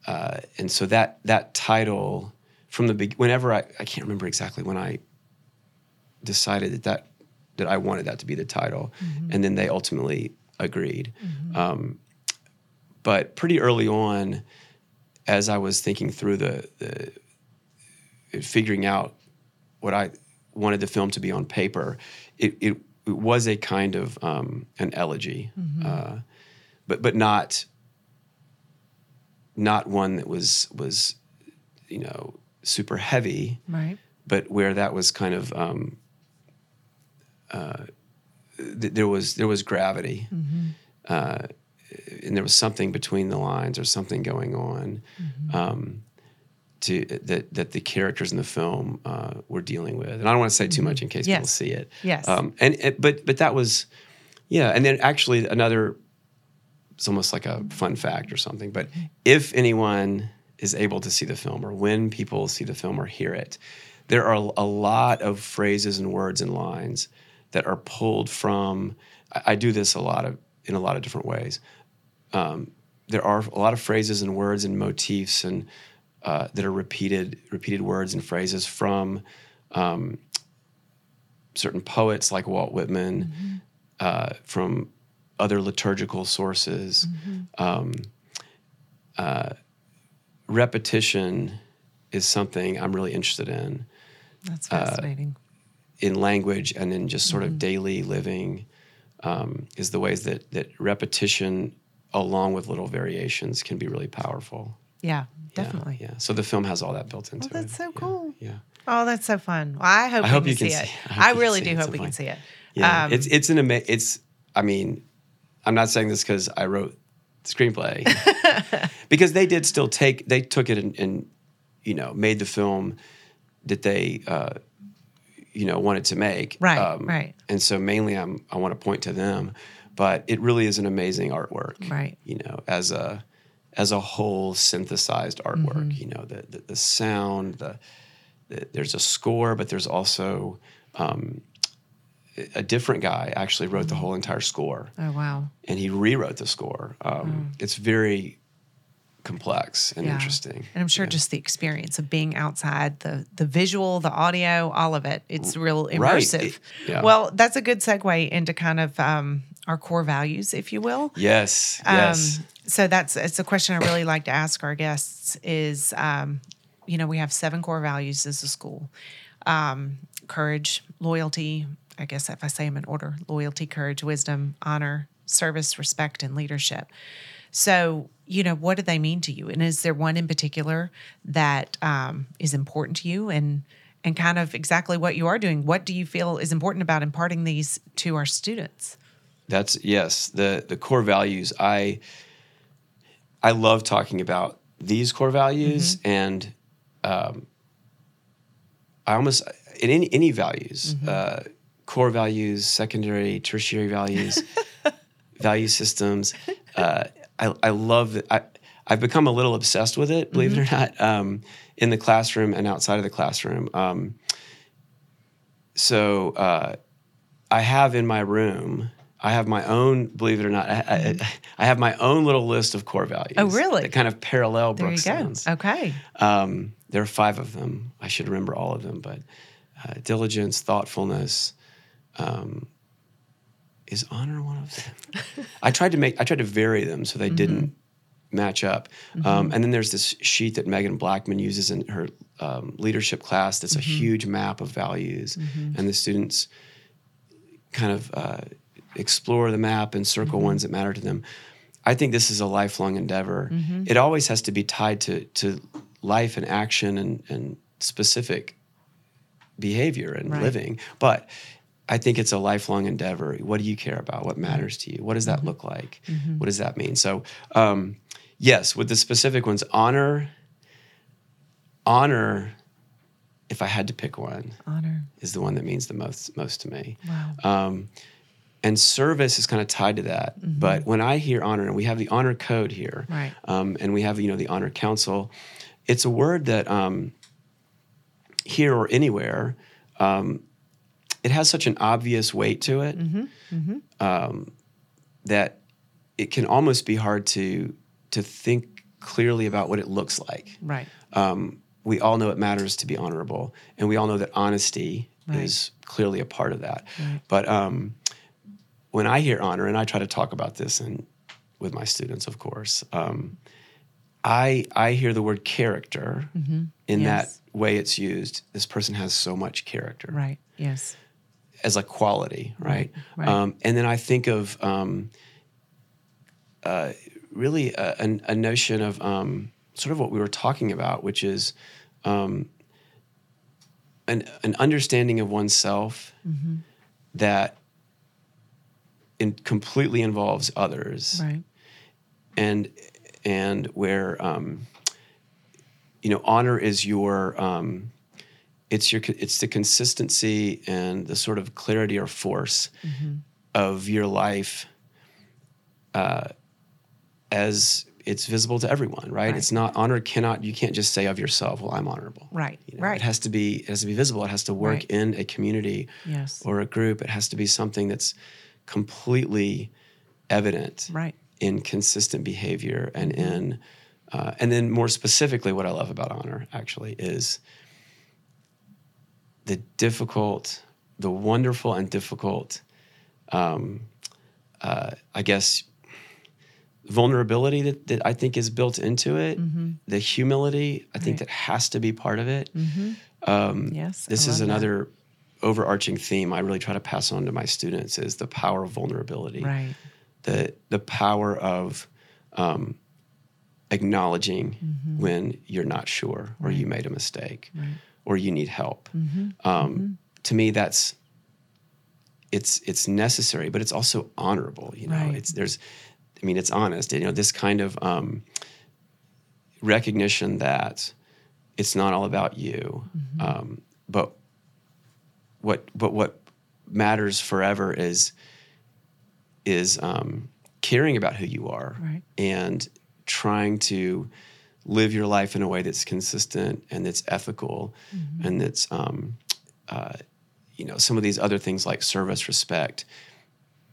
uh, and so that that title from the beg- whenever I, I can't remember exactly when I decided that that that I wanted that to be the title, and then they ultimately agreed. Um, but pretty early on, as I was thinking through the, the figuring out what I wanted the film to be on paper, it, it, it was a kind of um, an elegy, uh, but but not not one that was was you know super heavy Right. but where that was kind of um, uh, th- there was there was gravity, uh, and there was something between the lines or something going on um, to that that the characters in the film uh, were dealing with. And I don't want to say too much in case people see it. Yes. Um, and it, but but that was yeah. And then actually another it's almost like a fun fact or something. But if anyone is able to see the film, or when people see the film or hear it, there are a lot of phrases and words and lines that are pulled from. I, I do this a lot of in a lot of different ways. Um, there are a lot of phrases and words and motifs and uh, that are repeated repeated words and phrases from um, certain poets like Walt Whitman, uh, from other liturgical sources. Um, uh, repetition is something I'm really interested in That's Uh, fascinating. In language and in just sort of daily living. Um, is the ways that that repetition, along with little variations, can be really powerful. yeah, Yeah, definitely. Yeah. So the film has all that built into Oh, that's it. so cool. Yeah. Oh, that's so fun. Well, I hope, I we hope can you can see see- it. I I, really do hope we can see it. Yeah, Um, it's it's an ama- it's I mean, I'm not saying this because I wrote the screenplay because they did still take they took it and, and you know made the film that they uh, you know wanted to make Um, Right, right. and so mainly I'm I want to point to them but it really is an amazing artwork Right. you know as a as a whole synthesized artwork Mm-hmm. you know the the, the sound the, the there's a score but there's also um, a different guy actually wrote the whole entire score oh wow. and he rewrote the score. Um, It's very complex and Yeah. interesting. And I'm sure just the experience of being outside, the the visual, the audio, all of it, it's real Right. immersive. It- yeah. Well, that's a good segue into kind of um, our core values, if you will. Yes, yes. Um, so that's it's a question I really like to ask our guests is, um, you know, we have seven core values as a school: um, courage, loyalty. I guess if I say them in order: loyalty, courage, wisdom, honor, service, respect, and leadership. So, you know, what do they mean to you? And is there one in particular that um, is important to you? And and kind of exactly what you are doing. What do you feel is important about imparting these to our students? That's yes. The the core values. I I love talking about these core values, Mm-hmm. and um, I almost in any any values, Mm-hmm. uh, core values, secondary, tertiary values, value systems. Uh, I, I love it. I, I've become a little obsessed with it, believe it or not, um, in the classroom and outside of the classroom. Um, so uh, I have in my room, I have my own, believe it or not, I, I, I have my own little list of core values. Oh, really? That kind of parallel There you go. Brookstone's. Okay. Um, there are five of them. I should remember all of them, but uh, diligence, thoughtfulness. Um, is honor one of them? I tried to make. I tried to vary them so they didn't match up. Um, and then there's this sheet that Megan Blackman uses in her um, leadership class. That's a huge map of values, and the students kind of uh, explore the map and circle ones that matter to them. I think this is a lifelong endeavor. It always has to be tied to to life and action and and specific behavior and Right. living. But I think it's a lifelong endeavor. What do you care about? What matters to you? What does that Mm-hmm. look like? What does that mean? So, um, yes, with the specific ones, honor, honor. If I had to pick one, Honor. is the one that means the most most to me. Wow. Um, and service is kind of tied to that. But when I hear honor, and we have the honor code here, Right. um, and we have you know the honor council, it's a word that um, here or anywhere, um, it has such an obvious weight to it Um, that it can almost be hard to to think clearly about what it looks like Right. um, we all know it matters to be honorable, and we all know that honesty Right. is clearly a part of that. Right. But um, when I hear honor, and I try to talk about this and with my students, of course, um, I I hear the word character in Mm-hmm. Yes. that way it's used. This person has so much character Right. Yes. As a quality, right? right. Um, and then I think of um, uh, really a, a notion of um, sort of what we were talking about, which is um, an, an understanding of oneself Mm-hmm. that in, completely involves others Right. and and where um, you know honor is your um, it's your it's the consistency and the sort of clarity or force of your life uh, as it's visible to everyone right? Right. it's not honor cannot you can't just say of yourself well i'm honorable Right. You know, right. it has to be it has to be visible it has to work Right. in a community yes. or a group it has to be something that's completely evident right. in consistent behavior and in uh, and then more specifically what i love about honor actually is the difficult the wonderful and difficult um, uh, i guess vulnerability that, that i think is built into it the humility i think Mm-hmm. Right. that has to be part of it Yes. I this is love that. another overarching theme i really try to pass on to my students is the power of vulnerability Right. the the power of um, acknowledging when you're not sure or you made a mistake or you need help. Um, To me, that's it's it's necessary, but it's also honorable. You know, Right. it's there's, I mean, it's honest. You know, this kind of um, recognition that it's not all about you, um, but what but what matters forever is is um, caring about who you are Right. and trying to live your life in a way that's consistent and that's ethical Mm-hmm. and that's um, uh, you know some of these other things like service respect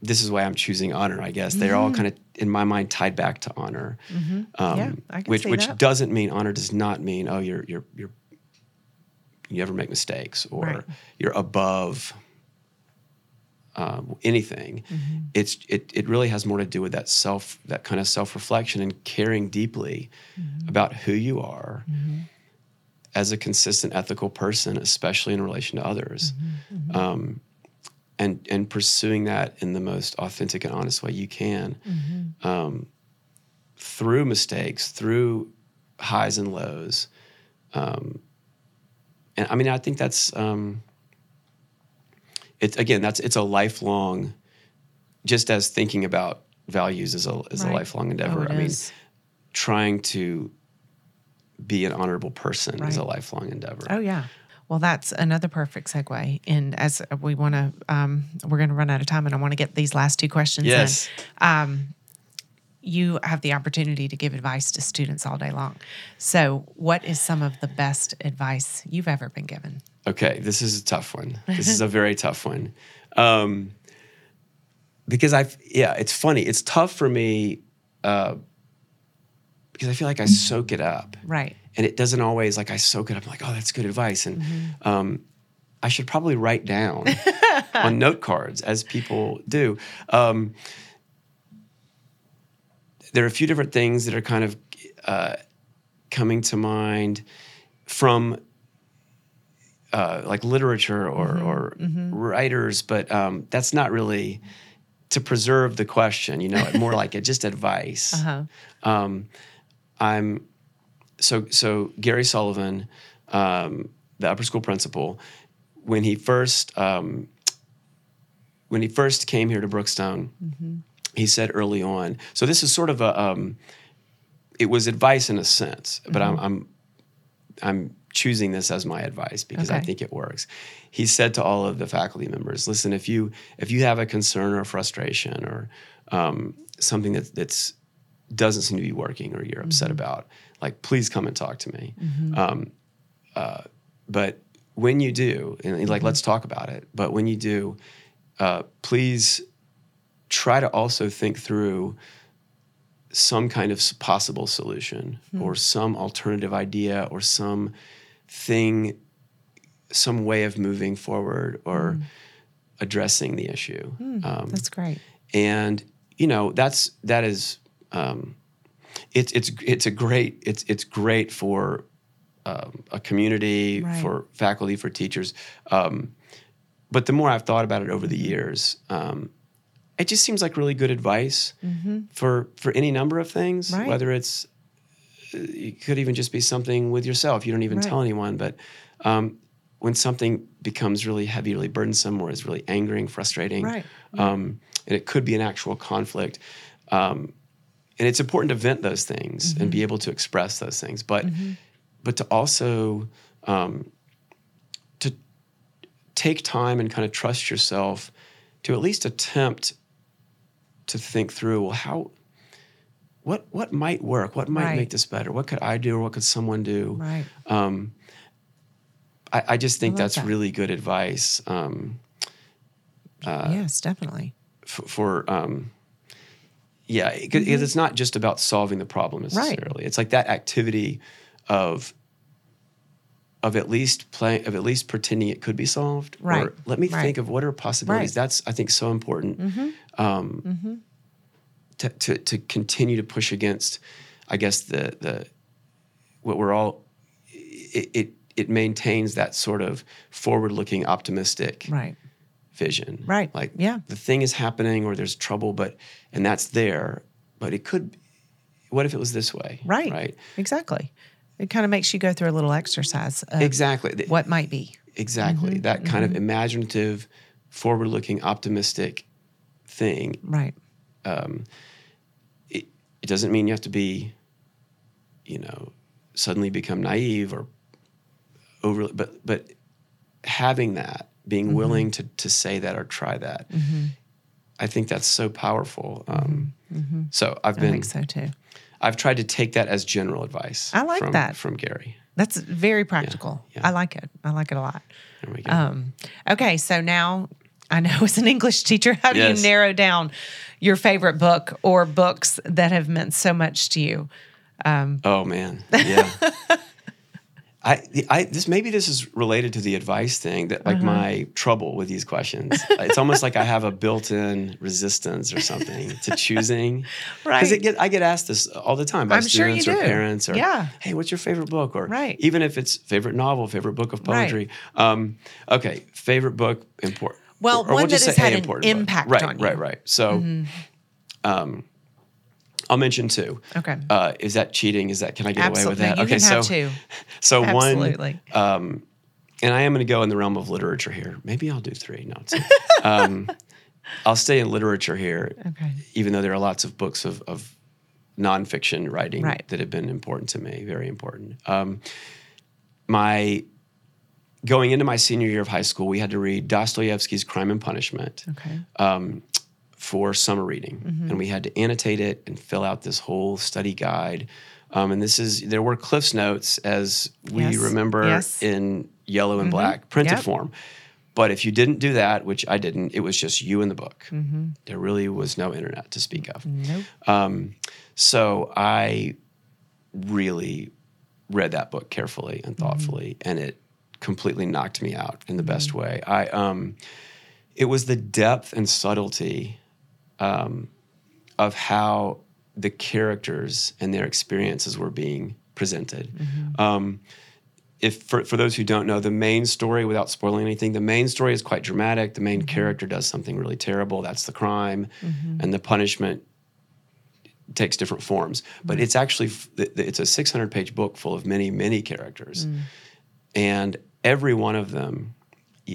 this is why i'm choosing honor i guess they're all kind of in my mind tied back to honor um, Mm-hmm. Yeah, I can which which that. doesn't mean honor does not mean oh you're you're you're you never make mistakes or Right. you're above um, anything. Mm-hmm. It's it it really has more to do with that self that kind of self reflection and caring deeply Mm-hmm. about who you are as a consistent ethical person, especially in relation to others. Mm-hmm. Um, and, and pursuing that in the most authentic and honest way you can Mm-hmm. um, through mistakes, through highs and lows. Um, and I mean, I think that's um, it's again that's it's a lifelong. Just as thinking about values is a is Right. a lifelong endeavor. Oh, I mean, is. trying to be an honorable person is a lifelong endeavor. Oh yeah. Well, that's another perfect segue. And as we want to, um, we're going to run out of time, and I want to get these last two questions. in. Yes. Um, you have the opportunity to give advice to students all day long. So, what is some of the best advice you've ever been given? Okay, this is a tough one. This is a very tough one. Um, because I've, yeah, it's funny. It's tough for me uh, because I feel like I soak it up. Right. And it doesn't always, like, I soak it up, I'm like, oh, that's good advice. And Mm-hmm. um, I should probably write down on note cards as people do. Um, there are a few different things that are kind of uh, coming to mind from uh, like literature or, or writers, but um, that's not really to preserve the question, you know, more like it just advice. Uh-huh. Um, I'm so so Gary Sullivan, um, the upper school principal, when he first um, when he first came here to Brookstone, he said early on. So this is sort of a um, it was advice in a sense, but I'm I'm I'm choosing this as my advice because I think it works. He said to all of the faculty members, "Listen, if you if you have a concern or frustration or um, something that that's doesn't seem to be working or you're upset about, like please come and talk to me. Um, uh, but when you do, and like, let's talk about it. But when you do, uh, please try to also think through some kind of possible solution or some alternative idea or some thing, some way of moving forward or addressing the issue. Um, That's great. and you know that's that is um, it's it's it's a great it's it's great for um, a community Right. for faculty for teachers um, but the more I've thought about it over the years um, it just seems like really good advice for for any number of things Mm-hmm. Right. whether it's it could even just be something with yourself you don't even Right. tell anyone but um, when something becomes really heavy really burdensome or is really angering frustrating Right. um, and it could be an actual conflict. Um, and it's important to vent those things and be able to express those things, but but to also um, to take time and kind of trust yourself to at least attempt to think through well how what what might work what might Right. make this better what could i do or what could someone do Right. um, I, I just think love that's that. really good advice um, yes, definitely. for, for um, yeah, because it's not just about solving the problem Mm-hmm. Right. necessarily. It's like that activity of of at least play of at least pretending it could be solved. Right. Or let me Right. think of what are possibilities. That's I think so important. Mhm. Um, to, to to continue to push against, I guess the the what we're all it it, it maintains that sort of forward looking optimistic Right. vision. Right. Like Yeah. the thing is happening or there's trouble, but and that's there, but it could what if it was this way? Right. Right. Exactly. It kind of makes you go through a little exercise of Exactly. What might be. Exactly. Mm-hmm. That kind of imaginative, forward looking, optimistic thing. Right. It, it doesn't mean you have to be, you know, suddenly become naive or overly but but having that, being Mm-hmm. willing to to say that or try that. I think that's so powerful. Um, So I've Mm-hmm. I think so too. I've tried to take that as general advice. I like from, that. from Gary. That's very practical. yeah. I like it. I like it a lot. There we go. Um, okay, so now I know as an English teacher, how do Yes. you narrow down your favorite book or books that have meant so much to you? oh man, yeah. I, I this maybe this is related to the advice thing that Uh-huh. like my trouble with these questions. it's almost like I have a built-in resistance or something to choosing. Because Right. get I get asked this all the time by I'm sure students or do. parents or Yeah. hey, what's your favorite book? Or Right. even if it's favorite novel, favorite book of Right. poetry. Um, okay, favorite book important. Well, or, or one we'll just that has had an important impact right, on you. Right, right, So um, I'll mention two. Okay. Uh, is that cheating? Is that can I get away with that? You okay, can so have two. so one Absolutely. um, and I am going to go in the realm of literature here. Maybe I'll do three. No, two. um, I'll stay in literature here, Okay. even though there are lots of books of, of nonfiction writing Right. that have been important to me, very important. Um, my going into my senior year of high school, we had to read Dostoevsky's Crime and Punishment Okay. um, for summer reading, and we had to annotate it and fill out this whole study guide. Um, and this is there were Cliff's notes as we Yes, remember yes. in yellow and black printed Yep. form. But if you didn't do that, which I didn't, it was just you and the book. There really was no internet to speak of. Nope. Um, so I really read that book carefully and thoughtfully, and it completely knocked me out in the best way. I um, it was the depth and subtlety um, of how the characters and their experiences were being presented. Um, if for, for those who don't know the main story without spoiling anything the main story is quite dramatic. The main character does something really terrible. That's the crime. And the punishment takes different forms. But it's actually f- th- th- it's a 600 page book full of many many characters. And every one of them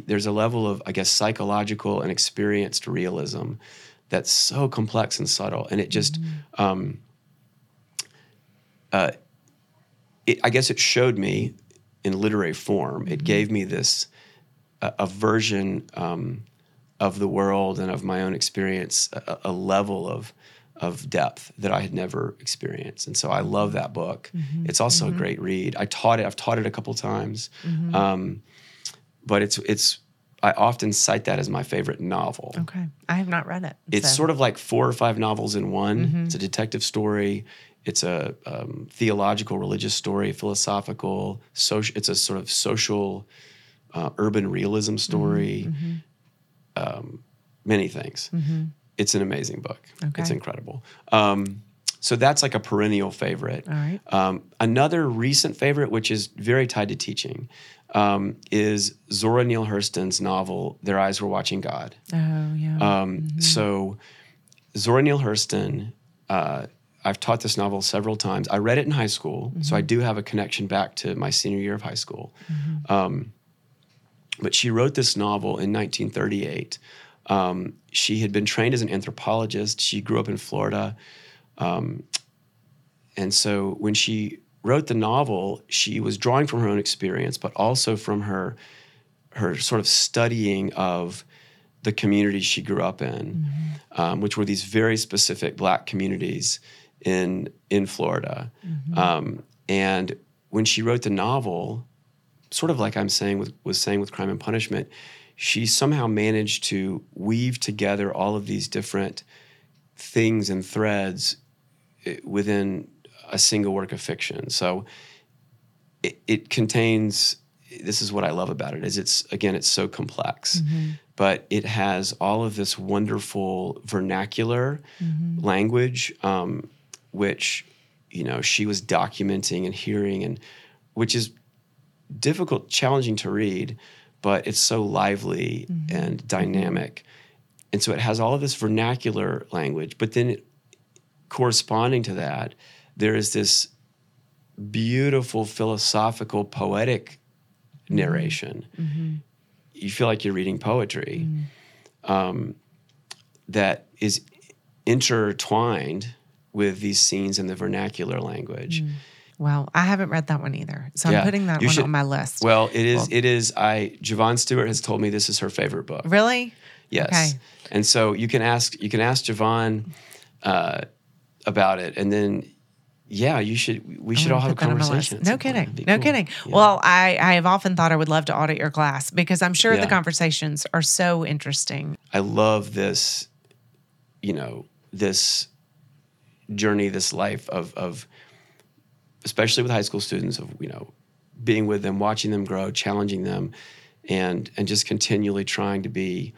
there's a level of i guess psychological and experienced realism that's so complex and subtle. And it just um, uh, it, I guess it showed me in literary form. It gave me this a, a version um, of the world and of my own experience, a, a level of of depth that I had never experienced. And so I love that book. It's also a great read. I taught it. I've taught it a couple times, um, but it's it's. I often cite that as my favorite novel Okay. I have not read it. it's sort of like four or five novels in one. It's a detective story. It's a um, theological, religious story, philosophical, social. It's a sort of social, uh, urban realism story. Um, many things. It's an amazing book. It's incredible. Um, so that's like a perennial favorite. All right. Um, another recent favorite, which is very tied to teaching, um, is Zora Neale Hurston's novel "Their Eyes Were Watching God." Oh, yeah. Um, So, Zora Neale Hurston, uh, I've taught this novel several times. I read it in high school, so I do have a connection back to my senior year of high school. Um, but she wrote this novel in 1938. Um, she had been trained as an anthropologist. She grew up in Florida. Um, and so when she wrote the novel, she was drawing from her own experience, but also from her her sort of studying of the communities she grew up in, um, which were these very specific Black communities in in Florida. Um, and when she wrote the novel, sort of like I'm saying with was saying with Crime and Punishment, she somehow managed to weave together all of these different things and threads eh, within a single work of fiction. So it, it contains this is what I love about it is it's again it's so complex, but it has all of this wonderful vernacular language, um, which you know she was documenting and hearing, and which is difficult, challenging to read, but it's so lively mm-hmm. and dynamic, and so it has all of this vernacular language, but then it, corresponding to that, there is this beautiful philosophical poetic mm-hmm. narration. Mm-hmm. You feel like you're reading poetry mm. um, that is intertwined with these scenes in the vernacular language mm. Well, I haven't read that one either. So I'm putting that you one should- on my list. well it is it is i javon stewart has told me this is her favorite book really? yes Okay. and so you can ask you can ask javon uh, about it and then yeah you should we should all have a put that on my conversation No kidding. No cool. kidding. Yeah. Well, I, I have often thought I would love to audit your class because I'm sure the conversations are so interesting. I love this, you know, this journey, this life of of especially with high school students of, you know, being with them, watching them grow, challenging them, and and just continually trying to be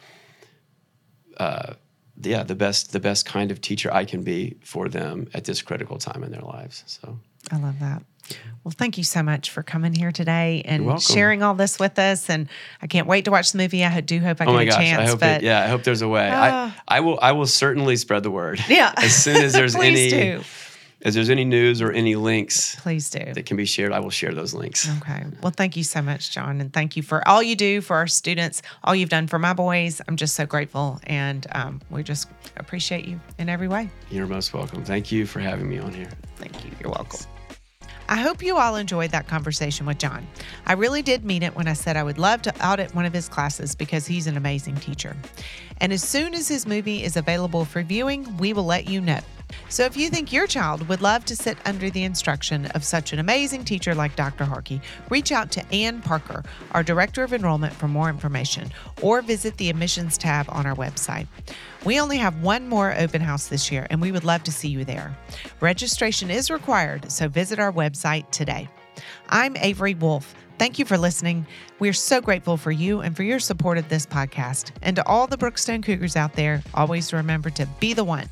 uh yeah, the best the best kind of teacher I can be for them at this critical time in their lives. So I love that. Well, thank you so much for coming here today and sharing all this with us. And I can't wait to watch the movie. I do hope I Oh get my a gosh! chance. I hope but it, yeah, I hope there's a way. Ah. I I will I will certainly spread the word. yeah, as soon as there's any do. As there's any news or any links Please do. that can be shared, I will share those links. Okay. Well, thank you so much, John. And thank you for all you do for our students, all you've done for my boys. I'm just so grateful. And um, we just appreciate you in every way. You're most welcome. Thank you for having me on here. Thank you. You're welcome. I hope you all enjoyed that conversation with John. I really did mean it when I said I would love to audit one of his classes because he's an amazing teacher. And as soon as his movie is available for viewing, we will let you know. So if you think your child would love to sit under the instruction of such an amazing teacher like Dr. Harkey, reach out to Anne Parker, our Director of Enrollment, for more information or visit the admissions tab on our website. We only have one more open house this year, and we would love to see you there. Registration is required, so visit our website today. I'm Avery Wolf. Thank you for listening. We're so grateful for you and for your support of this podcast. And to all the Brookstone Cougars out there, always remember to be the one.